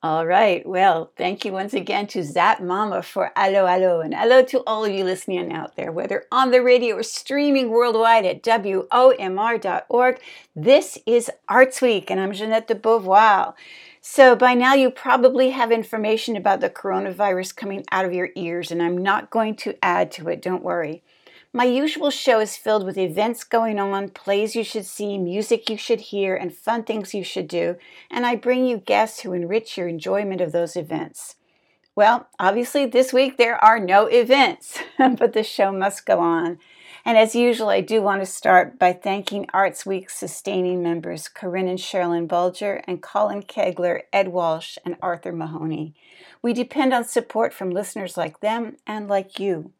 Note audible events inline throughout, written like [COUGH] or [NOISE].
All right. Well, thank you once again to Zap Mama for Allo Allo. And hello to all of you listening out there, whether on the radio or streaming worldwide at WOMR.org. This is Arts Week, and I'm Jeanette de Beauvoir. So, by now, you probably have information about the coronavirus coming out of your ears, and I'm not going to add to it, don't worry. My usual show is filled with events going on, plays you should see, music you should hear, and fun things you should do, and I bring you guests who enrich your enjoyment of those events. Well, obviously, this week there are no events, [LAUGHS] but the show must go on. And as usual, I do want to start by thanking Arts Week's sustaining members, Corinne and Sherilyn Bulger, and Colin Kegler, Ed Walsh, and Arthur Mahoney. We depend on support from listeners like them and like you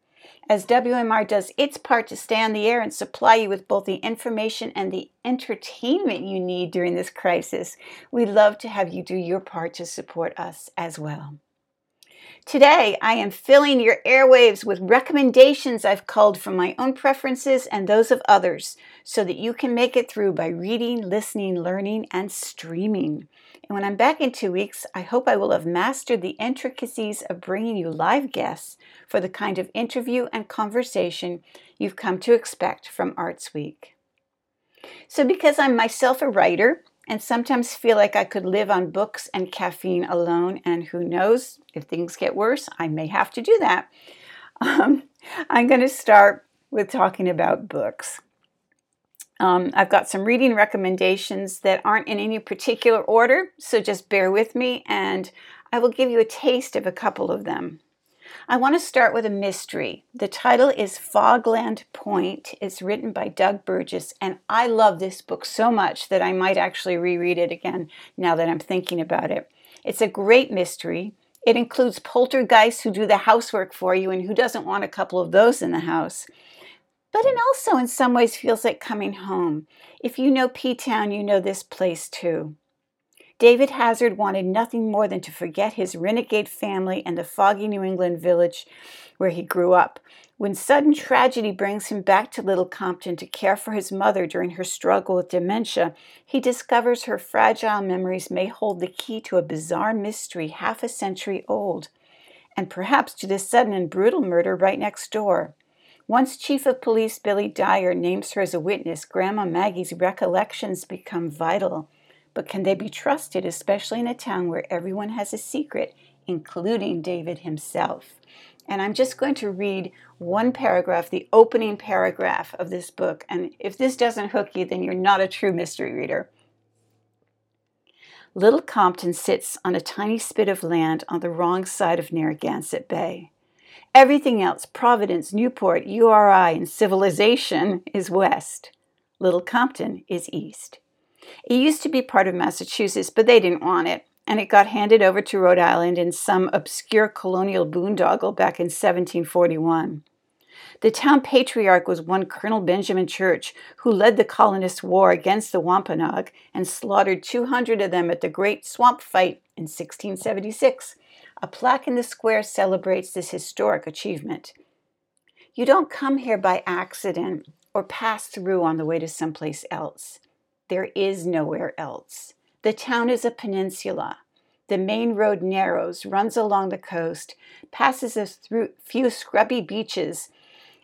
as WMR does its part to stay on the air and supply you with both the information and the entertainment you need during this crisis, we'd love to have you do your part to support us as well. Today, I am filling your airwaves with recommendations I've culled from my own preferences and those of others so that you can make it through by reading, listening, learning, and streaming. And when I'm back in two weeks, I hope I will have mastered the intricacies of bringing you live guests for the kind of interview and conversation you've come to expect from Arts Week. So, because I'm myself a writer and sometimes feel like I could live on books and caffeine alone, and who knows, if things get worse, I may have to do that, [LAUGHS] um, I'm going to start with talking about books. Um, I've got some reading recommendations that aren't in any particular order, so just bear with me and I will give you a taste of a couple of them. I want to start with a mystery. The title is Fogland Point. It's written by Doug Burgess, and I love this book so much that I might actually reread it again now that I'm thinking about it. It's a great mystery. It includes poltergeists who do the housework for you, and who doesn't want a couple of those in the house? But it also in some ways feels like coming home. If you know P Town, you know this place too. David Hazard wanted nothing more than to forget his renegade family and the foggy New England village where he grew up. When sudden tragedy brings him back to Little Compton to care for his mother during her struggle with dementia, he discovers her fragile memories may hold the key to a bizarre mystery half a century old, and perhaps to the sudden and brutal murder right next door. Once Chief of Police Billy Dyer names her as a witness, Grandma Maggie's recollections become vital. But can they be trusted, especially in a town where everyone has a secret, including David himself? And I'm just going to read one paragraph, the opening paragraph of this book. And if this doesn't hook you, then you're not a true mystery reader. Little Compton sits on a tiny spit of land on the wrong side of Narragansett Bay. Everything else, Providence, Newport, URI, and civilization, is west. Little Compton is east. It used to be part of Massachusetts, but they didn't want it, and it got handed over to Rhode Island in some obscure colonial boondoggle back in 1741. The town patriarch was one Colonel Benjamin Church, who led the colonists' war against the Wampanoag and slaughtered 200 of them at the Great Swamp Fight in 1676. A plaque in the square celebrates this historic achievement. You don't come here by accident or pass through on the way to someplace else. There is nowhere else. The town is a peninsula. The main road narrows, runs along the coast, passes a through few scrubby beaches,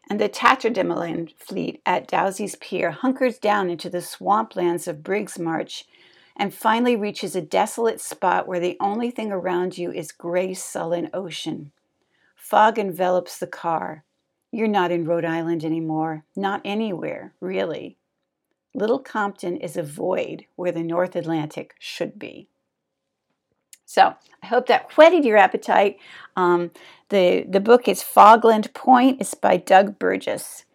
and the Tatterdemalion fleet at Dowsey's Pier hunkers down into the swamplands of Briggs Marsh and finally reaches a desolate spot where the only thing around you is gray, sullen ocean. Fog envelops the car. You're not in Rhode Island anymore, not anywhere, really. Little Compton is a void where the North Atlantic should be. So I hope that whetted your appetite. Um, the, the book is Fogland Point. It's by Doug Burgess.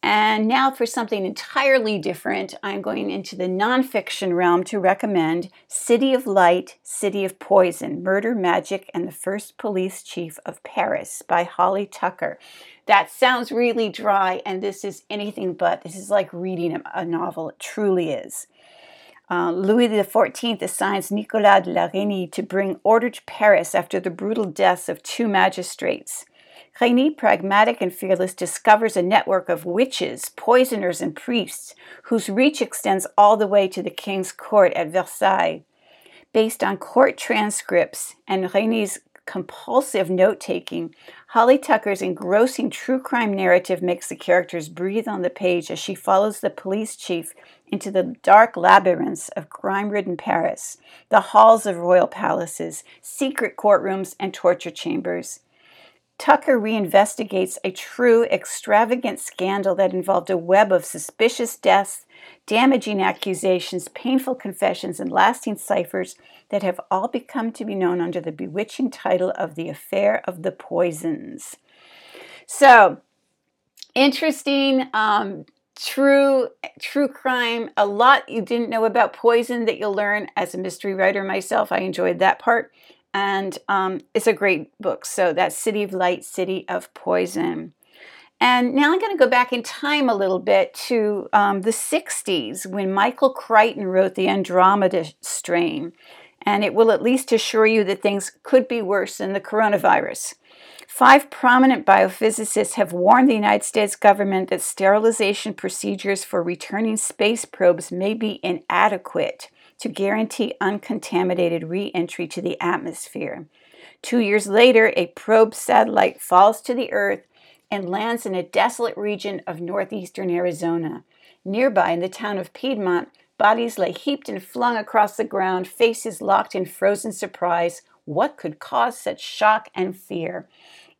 And now for something entirely different, I'm going into the nonfiction realm to recommend City of Light, City of Poison Murder, Magic, and the First Police Chief of Paris by Holly Tucker. That sounds really dry, and this is anything but. This is like reading a novel. It truly is. Uh, Louis XIV assigns Nicolas de la Reynie to bring order to Paris after the brutal deaths of two magistrates. Reynie, pragmatic and fearless, discovers a network of witches, poisoners, and priests whose reach extends all the way to the king's court at Versailles. Based on court transcripts and Reynie's compulsive note taking, Holly Tucker's engrossing true crime narrative makes the characters breathe on the page as she follows the police chief into the dark labyrinths of crime ridden Paris, the halls of royal palaces, secret courtrooms, and torture chambers. Tucker reinvestigates a true extravagant scandal that involved a web of suspicious deaths, damaging accusations, painful confessions, and lasting ciphers that have all become to be known under the bewitching title of The Affair of the Poisons. So, interesting, um, true, true crime. A lot you didn't know about poison that you'll learn as a mystery writer myself. I enjoyed that part and um, it's a great book. So that's City of Light, City of Poison. And now I'm going to go back in time a little bit to um, the 60s when Michael Crichton wrote The Andromeda Strain. And it will at least assure you that things could be worse than the coronavirus. Five prominent biophysicists have warned the United States government that sterilization procedures for returning space probes may be inadequate to guarantee uncontaminated re entry to the atmosphere. Two years later, a probe satellite falls to the Earth and lands in a desolate region of northeastern Arizona. Nearby, in the town of Piedmont, bodies lay heaped and flung across the ground, faces locked in frozen surprise. What could cause such shock and fear?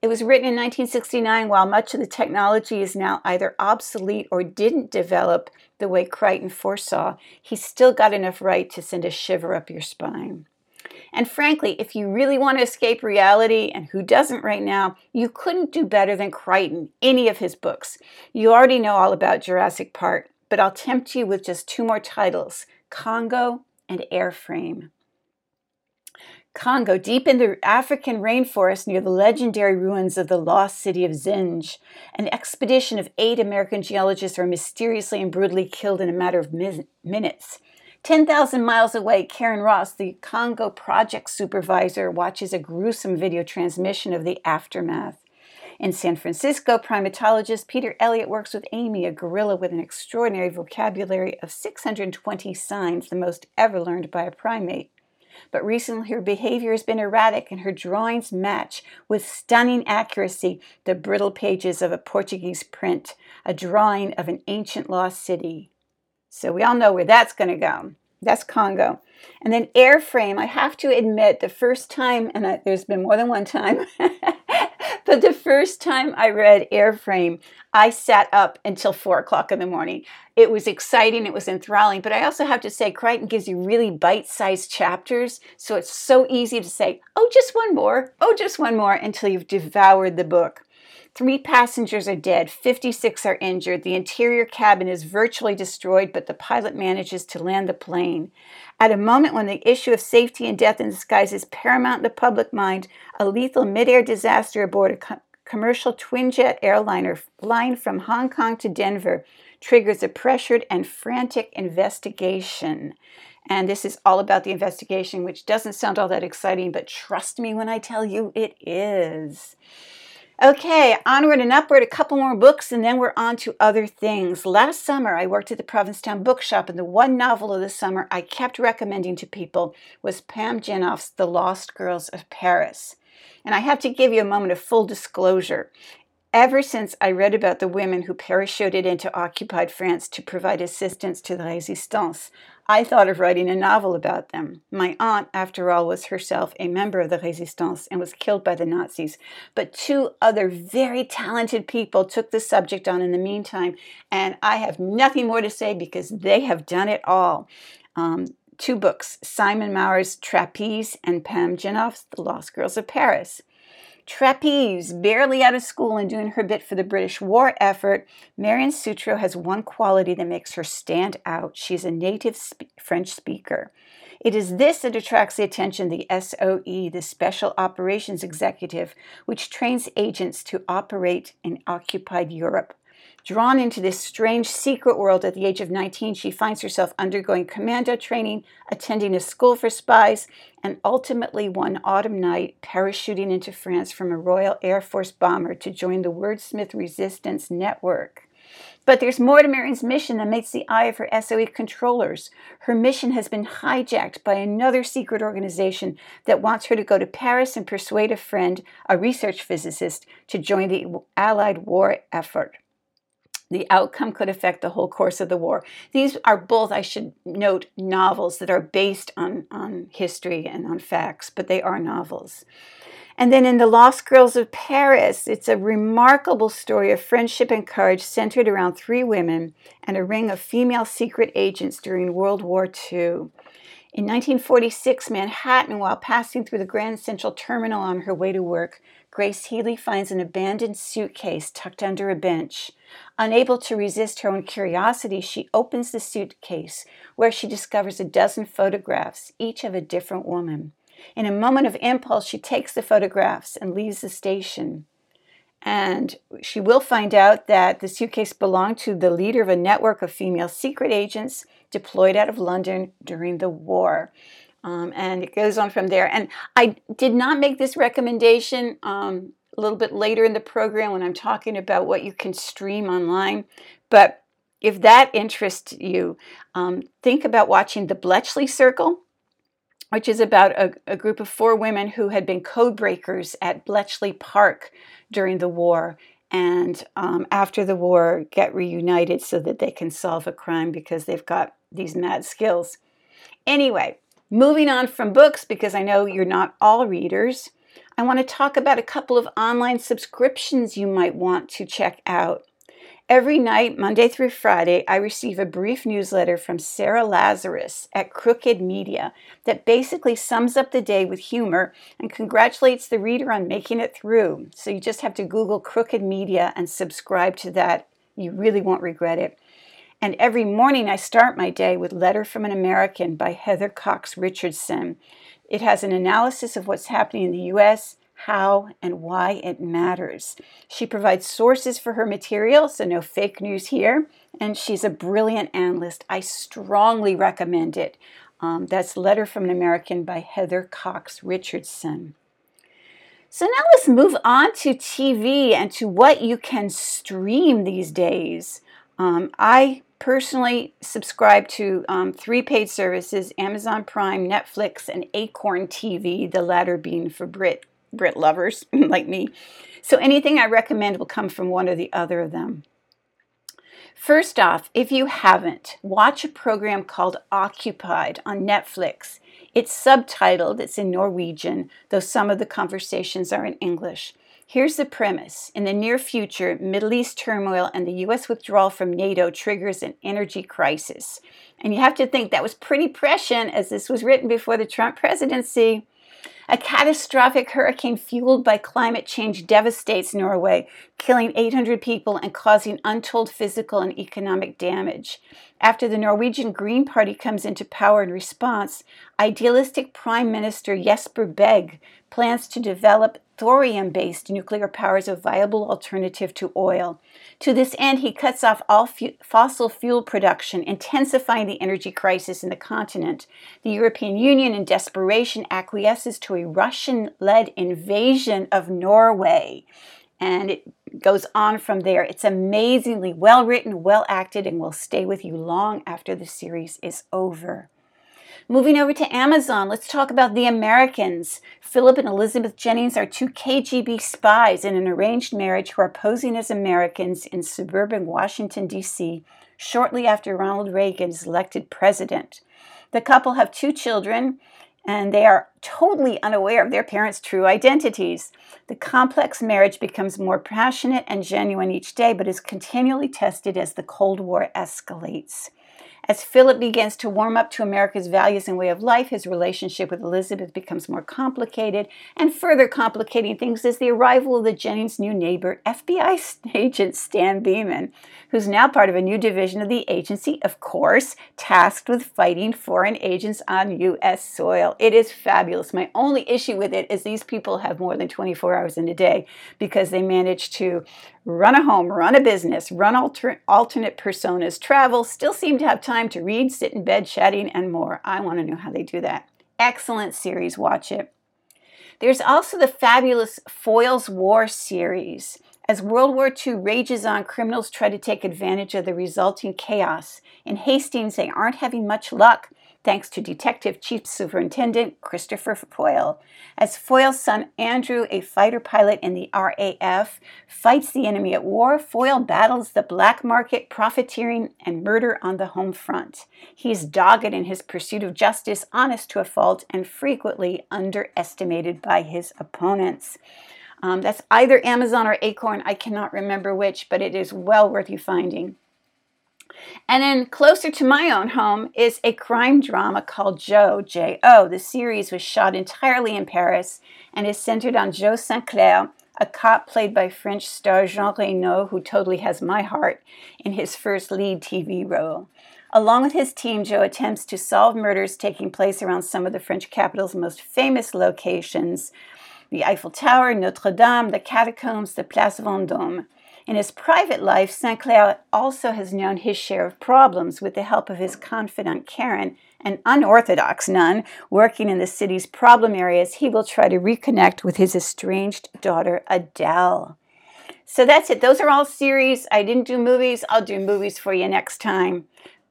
It was written in 1969 while much of the technology is now either obsolete or didn't develop the way Crichton foresaw. He's still got enough right to send a shiver up your spine. And frankly, if you really want to escape reality, and who doesn't right now, you couldn't do better than Crichton, any of his books. You already know all about Jurassic Park, but I'll tempt you with just two more titles Congo and Airframe. Congo, deep in the African rainforest near the legendary ruins of the lost city of Zinj. An expedition of eight American geologists are mysteriously and brutally killed in a matter of minutes. 10,000 miles away, Karen Ross, the Congo project supervisor, watches a gruesome video transmission of the aftermath. In San Francisco, primatologist Peter Elliott works with Amy, a gorilla with an extraordinary vocabulary of 620 signs, the most ever learned by a primate but recently her behavior has been erratic and her drawings match with stunning accuracy the brittle pages of a Portuguese print, a drawing of an ancient lost city. So we all know where that's going to go. That's Congo. And then airframe, I have to admit, the first time, and I, there's been more than one time, [LAUGHS] but the first time I read Airframe, I sat up until four o'clock in the morning. It was exciting, it was enthralling, but I also have to say, Crichton gives you really bite sized chapters, so it's so easy to say, oh, just one more, oh, just one more, until you've devoured the book. Three passengers are dead, 56 are injured. The interior cabin is virtually destroyed, but the pilot manages to land the plane. At a moment when the issue of safety and death in disguise is paramount in the public mind, a lethal midair disaster aboard a co- commercial twin jet airliner flying from Hong Kong to Denver triggers a pressured and frantic investigation. And this is all about the investigation, which doesn't sound all that exciting, but trust me when I tell you it is. Okay, onward and upward, a couple more books, and then we're on to other things. Last summer, I worked at the Provincetown Bookshop, and the one novel of the summer I kept recommending to people was Pam Jenoff's The Lost Girls of Paris. And I have to give you a moment of full disclosure. Ever since I read about the women who parachuted into occupied France to provide assistance to the Resistance, I thought of writing a novel about them. My aunt, after all, was herself a member of the Resistance and was killed by the Nazis. But two other very talented people took the subject on in the meantime, and I have nothing more to say because they have done it all. Um, two books Simon Mawer's Trapeze and Pam Jenoff's The Lost Girls of Paris. Trapeze, barely out of school and doing her bit for the British war effort, Marian Sutro has one quality that makes her stand out. She's a native sp- French speaker. It is this that attracts the attention of the SOE, the Special Operations Executive, which trains agents to operate in occupied Europe. Drawn into this strange secret world at the age of 19, she finds herself undergoing commando training, attending a school for spies, and ultimately one autumn night parachuting into France from a Royal Air Force bomber to join the Wordsmith Resistance Network. But there's more to Marian's mission than meets the eye of her SOE controllers. Her mission has been hijacked by another secret organization that wants her to go to Paris and persuade a friend, a research physicist, to join the Allied war effort. The outcome could affect the whole course of the war. These are both, I should note, novels that are based on, on history and on facts, but they are novels. And then in The Lost Girls of Paris, it's a remarkable story of friendship and courage centered around three women and a ring of female secret agents during World War II. In 1946, Manhattan, while passing through the Grand Central Terminal on her way to work, Grace Healy finds an abandoned suitcase tucked under a bench. Unable to resist her own curiosity, she opens the suitcase, where she discovers a dozen photographs, each of a different woman. In a moment of impulse, she takes the photographs and leaves the station. And she will find out that the suitcase belonged to the leader of a network of female secret agents deployed out of London during the war. Um, and it goes on from there. And I did not make this recommendation um, a little bit later in the program when I'm talking about what you can stream online. But if that interests you, um, think about watching The Bletchley Circle which is about a, a, group of four women who had been code breakers at Bletchley Park during the war. And um, after the war, get reunited so that they can solve a crime because they've got these mad skills. Anyway, moving on from books, because I know you're not all readers, I want to talk about a couple of online subscriptions you might want to check out. Every night, Monday through Friday, I receive a brief newsletter from Sarah Lazarus at Crooked Media that basically sums up the day with humor and congratulates the reader on making it through. So you just have to Google Crooked Media and subscribe to that. You really won't regret it. And every morning, I start my day with Letter from an American by Heather Cox Richardson. It has an analysis of what's happening in the U.S how, and why it matters. She provides sources for her material, so no fake news here, and she's a brilliant analyst. I strongly recommend it. Um, that's Letter from an American by Heather Cox Richardson. So now let's move on to TV and to what you can stream these days. Um, I personally subscribe to um, three paid services Amazon Prime, Netflix, and Acorn TV, the latter being for Brit Brit lovers [LAUGHS] like me. So anything I recommend will come from one or the other of them. First off, if you haven't, watch a program called Occupied on Netflix. It's subtitled, it's in Norwegian, though some of the conversations are in English. Here's the premise. In the near future, Middle East turmoil and the U.S. withdrawal from NATO triggers an energy crisis. And you have to think that was pretty prescient as this was written before the Trump presidency. A catastrophic hurricane fueled by climate change devastates Norway, killing 800 people and causing untold physical and economic damage. After the Norwegian Green Party comes into power in response, idealistic Prime Minister Jesper Berg plans to develop thorium based nuclear power as a viable alternative to oil. To this end, he cuts off all fu- fossil fuel production, intensifying the energy crisis in the continent. The European Union, in desperation, acquiesces to a Russian led invasion of Norway. And it goes on from there. It's amazingly well written, well acted, and will stay with you long after the series is over. Moving over to Amazon, let's talk about The Americans. Philip and Elizabeth Jennings are two KGB spies in an arranged marriage who are posing as Americans in suburban Washington, D.C., shortly after Ronald Reagan is elected president. The couple have two children, and they are totally unaware of their parents' true identities. The complex marriage becomes more passionate and genuine each day, but is continually tested as the Cold War escalates. As Philip begins to warm up to America's values and way of life, his relationship with Elizabeth becomes more complicated, and further complicating things is the arrival of the Jennings' new neighbor, FBI [LAUGHS] agent Stan Beeman, who's now part of a new division of the agency, of course, tasked with fighting foreign agents on U.S. soil. It is fabulous. My only issue with it is these people have more than 24 hours in a day because they manage to run a home, run a business, run alter- alternate personas, travel, still seem to have time to read, sit in bed, chatting, and more. I want to know how they do that. Excellent series, watch it. There's also the fabulous Foyle's War series. As World War II rages on, criminals try to take advantage of the resulting chaos. In Hastings, they aren't having much luck thanks to Detective Chief Superintendent Christopher Foyle. As Foyle's son Andrew, a fighter pilot in the RAF, fights the enemy at war, Foyle battles the black market, profiteering, and murder on the home front. He's dogged in his pursuit of justice, honest to a fault, and frequently underestimated by his opponents. Um, that's either Amazon or Acorn. I cannot remember which, but it is well worth you finding. And then closer to my own home is a crime drama called Jo, J O. The series was shot entirely in Paris and is centered on Jo St. Clair, a cop played by French star Jean Reno, who totally has my heart, in his first lead TV role. Along with his team, Jo attempts to solve murders taking place around some of the French capital's most famous locations the Eiffel Tower, Notre Dame, the catacombs, the Place Vendôme. In his private life, St. Clair also has known his share of problems with the help of his confidant Karen, an unorthodox nun working in the city's problem areas. He will try to reconnect with his estranged daughter Adele. So that's it. Those are all series. I didn't do movies. I'll do movies for you next time.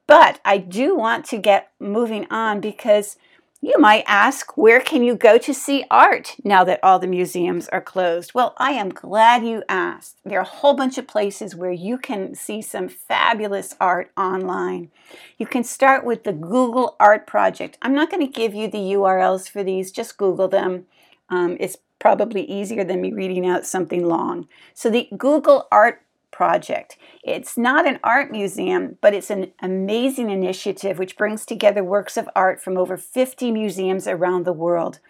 But I do want to get moving on because you might ask, where can you go to see art now that all the museums are closed? Well, I am glad you asked. There are a whole bunch of places where you can see some fabulous art online. You can start with the Google Art Project. I'm not going to give you the URLs for these, just Google them. Um, it's probably easier than me reading out something long. So, the Google Art project. It's not an art museum, but it's an amazing initiative which brings together works of art from over 50 museums around the world.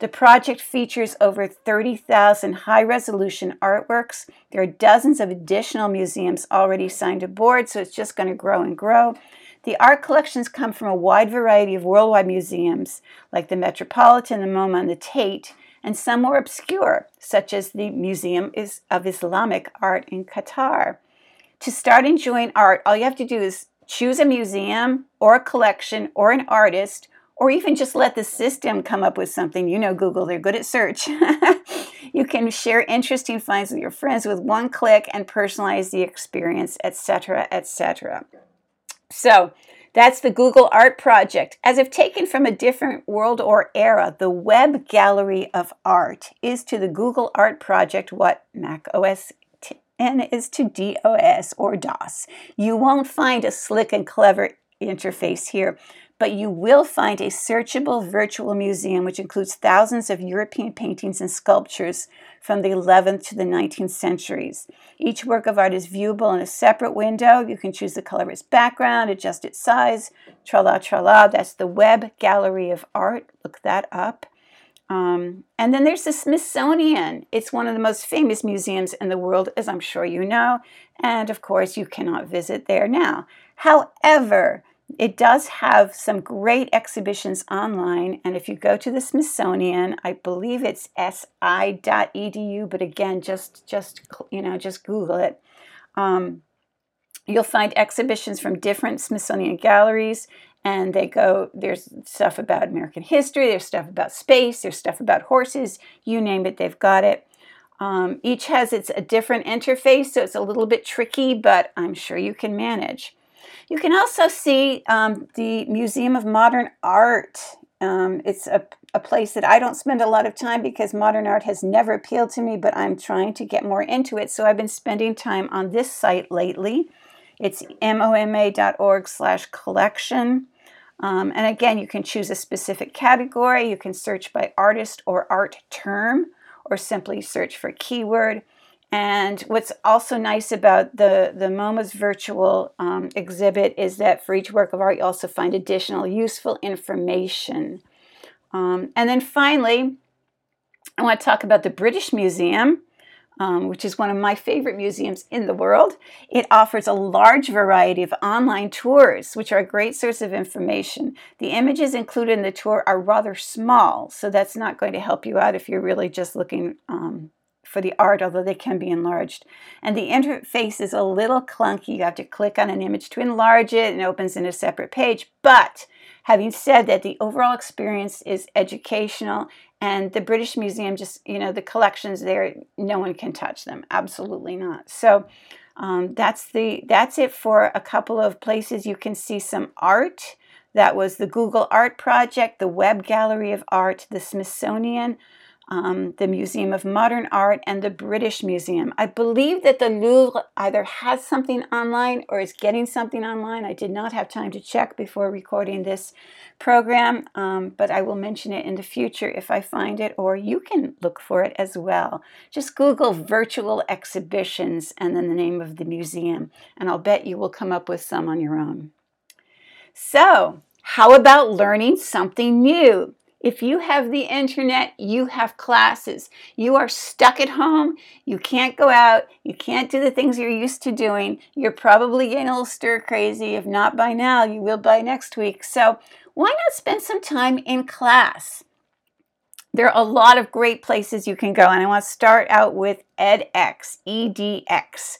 The project features over 30,000 high resolution artworks. There are dozens of additional museums already signed aboard, so it's just going to grow and grow. The art collections come from a wide variety of worldwide museums, like the Metropolitan, the MoMA, and the Tate, and some more obscure, such as the Museum of Islamic Art in Qatar. To start enjoying art, all you have to do is choose a museum or a collection or an artist, or even just let the system come up with something. You know, Google, they're good at search. [LAUGHS] you can share interesting finds with your friends with one click and personalize the experience, etc., etc. So, that's the Google Art Project. As if taken from a different world or era, the web gallery of art is to the Google Art Project what Mac OS N is to DOS or DOS. You won't find a slick and clever interface here but you will find a searchable virtual museum which includes thousands of European paintings and sculptures from the 11th to the 19th centuries. Each work of art is viewable in a separate window. You can choose the color of its background, adjust its size, tra la tra la. That's the Web Gallery of Art. Look that up. Um, and then there's the Smithsonian. It's one of the most famous museums in the world, as I'm sure you know. And of course, you cannot visit there now. However, it does have some great exhibitions online, and if you go to the Smithsonian, I believe it's si.edu, but again, just just you know, just Google it. Um, you'll find exhibitions from different Smithsonian galleries, and they go. There's stuff about American history, there's stuff about space, there's stuff about horses. You name it, they've got it. Um, each has its a different interface, so it's a little bit tricky, but I'm sure you can manage. You can also see um, the Museum of Modern Art. Um, it's a, a place that I don't spend a lot of time because modern art has never appealed to me, but I'm trying to get more into it. So I've been spending time on this site lately. It's moma.org slash collection. Um, and again, you can choose a specific category. You can search by artist or art term, or simply search for keyword. And what's also nice about the, the MoMA's virtual um, exhibit is that for each work of art, you also find additional useful information. Um, and then finally, I want to talk about the British Museum, um, which is one of my favorite museums in the world. It offers a large variety of online tours, which are a great source of information. The images included in the tour are rather small, so that's not going to help you out if you're really just looking um, for the art, although they can be enlarged. And the interface is a little clunky. You have to click on an image to enlarge it and it opens in a separate page. But having said that, the overall experience is educational And the British Museum, just, you know, the collections there, no one can touch them. Absolutely not. So um, that's, the, that's it for a couple of places you can see some art. That was the Google Art Project, the Web Gallery of Art, the Smithsonian, um, the Museum of Modern Art, and the British Museum. I believe that the Louvre either has something online or is getting something online. I did not have time to check before recording this program, um, but I will mention it in the future if I find it, or you can look for it as well. Just Google virtual exhibitions and then the name of the museum, and I'll bet you will come up with some on your own. So, how about learning something new? If you have the internet, you have classes. You are stuck at home. You can't go out. You can't do the things you're used to doing. You're probably getting a little stir crazy. If not by now, you will by next week. So, why not spend some time in class? There are a lot of great places you can go, and I want to start out with edX, edx.org.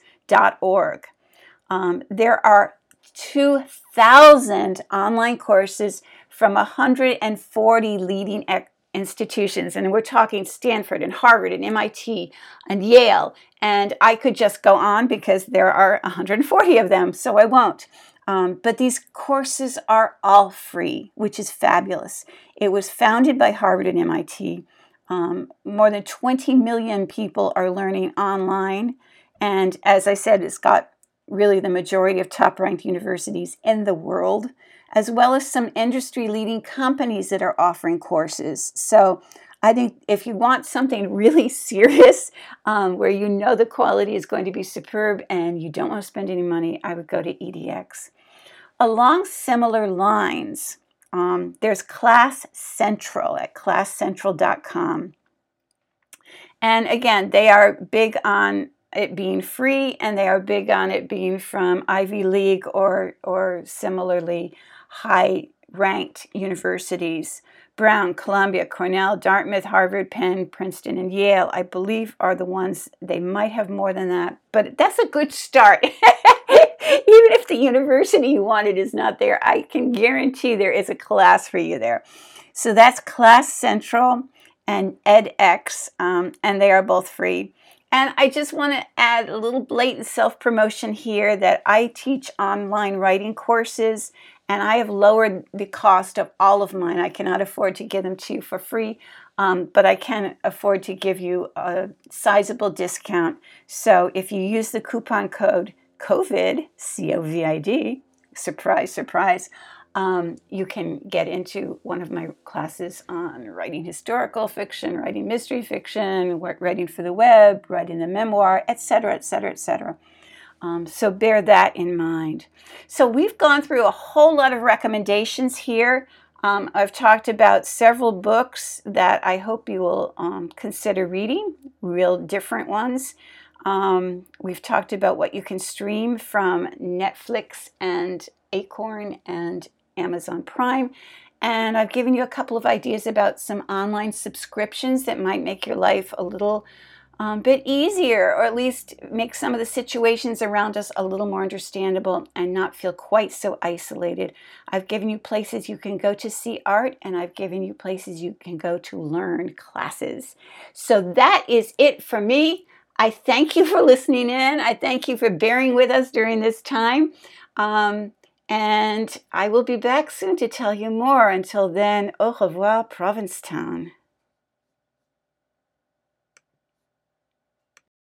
Um, there are 2,000 online courses from 140 leading institutions. And we're talking Stanford and Harvard and MIT and Yale. And I could just go on because there are 140 of them, so I won't. Um, but these courses are all free, which is fabulous. It was founded by Harvard and MIT. Um, more than 20 million people are learning online. And as I said, it's got really the majority of top ranked universities in the world as well as some industry leading companies that are offering courses. So I think if you want something really [LAUGHS] serious um, where you know the quality is going to be superb and you don't want to spend any money, I would go to EDX. Along similar lines, um, there's Class Central at classcentral.com. And again, they are big on it being free and they are big on it being from Ivy League or, or similarly high ranked universities. Brown, Columbia, Cornell, Dartmouth, Harvard, Penn, Princeton, and Yale, I believe, are the ones they might have more than that, but that's a good start. [LAUGHS] Even if the university you wanted is not there, I can guarantee there is a class for you there. So that's Class Central and edX, um, and they are both free. And I just want to add a little blatant self promotion here that I teach online writing courses and I have lowered the cost of all of mine. I cannot afford to give them to you for free, um, but I can afford to give you a sizable discount. So if you use the coupon code COVID, C O V I D, surprise, surprise, um, you can get into one of my classes on writing historical fiction, writing mystery fiction, writing for the web, writing the memoir, etc., etc., etc. Um, so bear that in mind. So we've gone through a whole lot of recommendations here. Um, I've talked about several books that I hope you will um, consider reading, real different ones. Um, we've talked about what you can stream from Netflix and Acorn and Amazon Prime. And I've given you a couple of ideas about some online subscriptions that might make your life a little um, bit easier, or at least make some of the situations around us a little more understandable and not feel quite so isolated. I've given you places you can go to see art, and I've given you places you can go to learn classes. So that is it for me. I thank you for listening in. I thank you for bearing with us during this time. Um, and I will be back soon to tell you more. Until then, au revoir, Provincetown.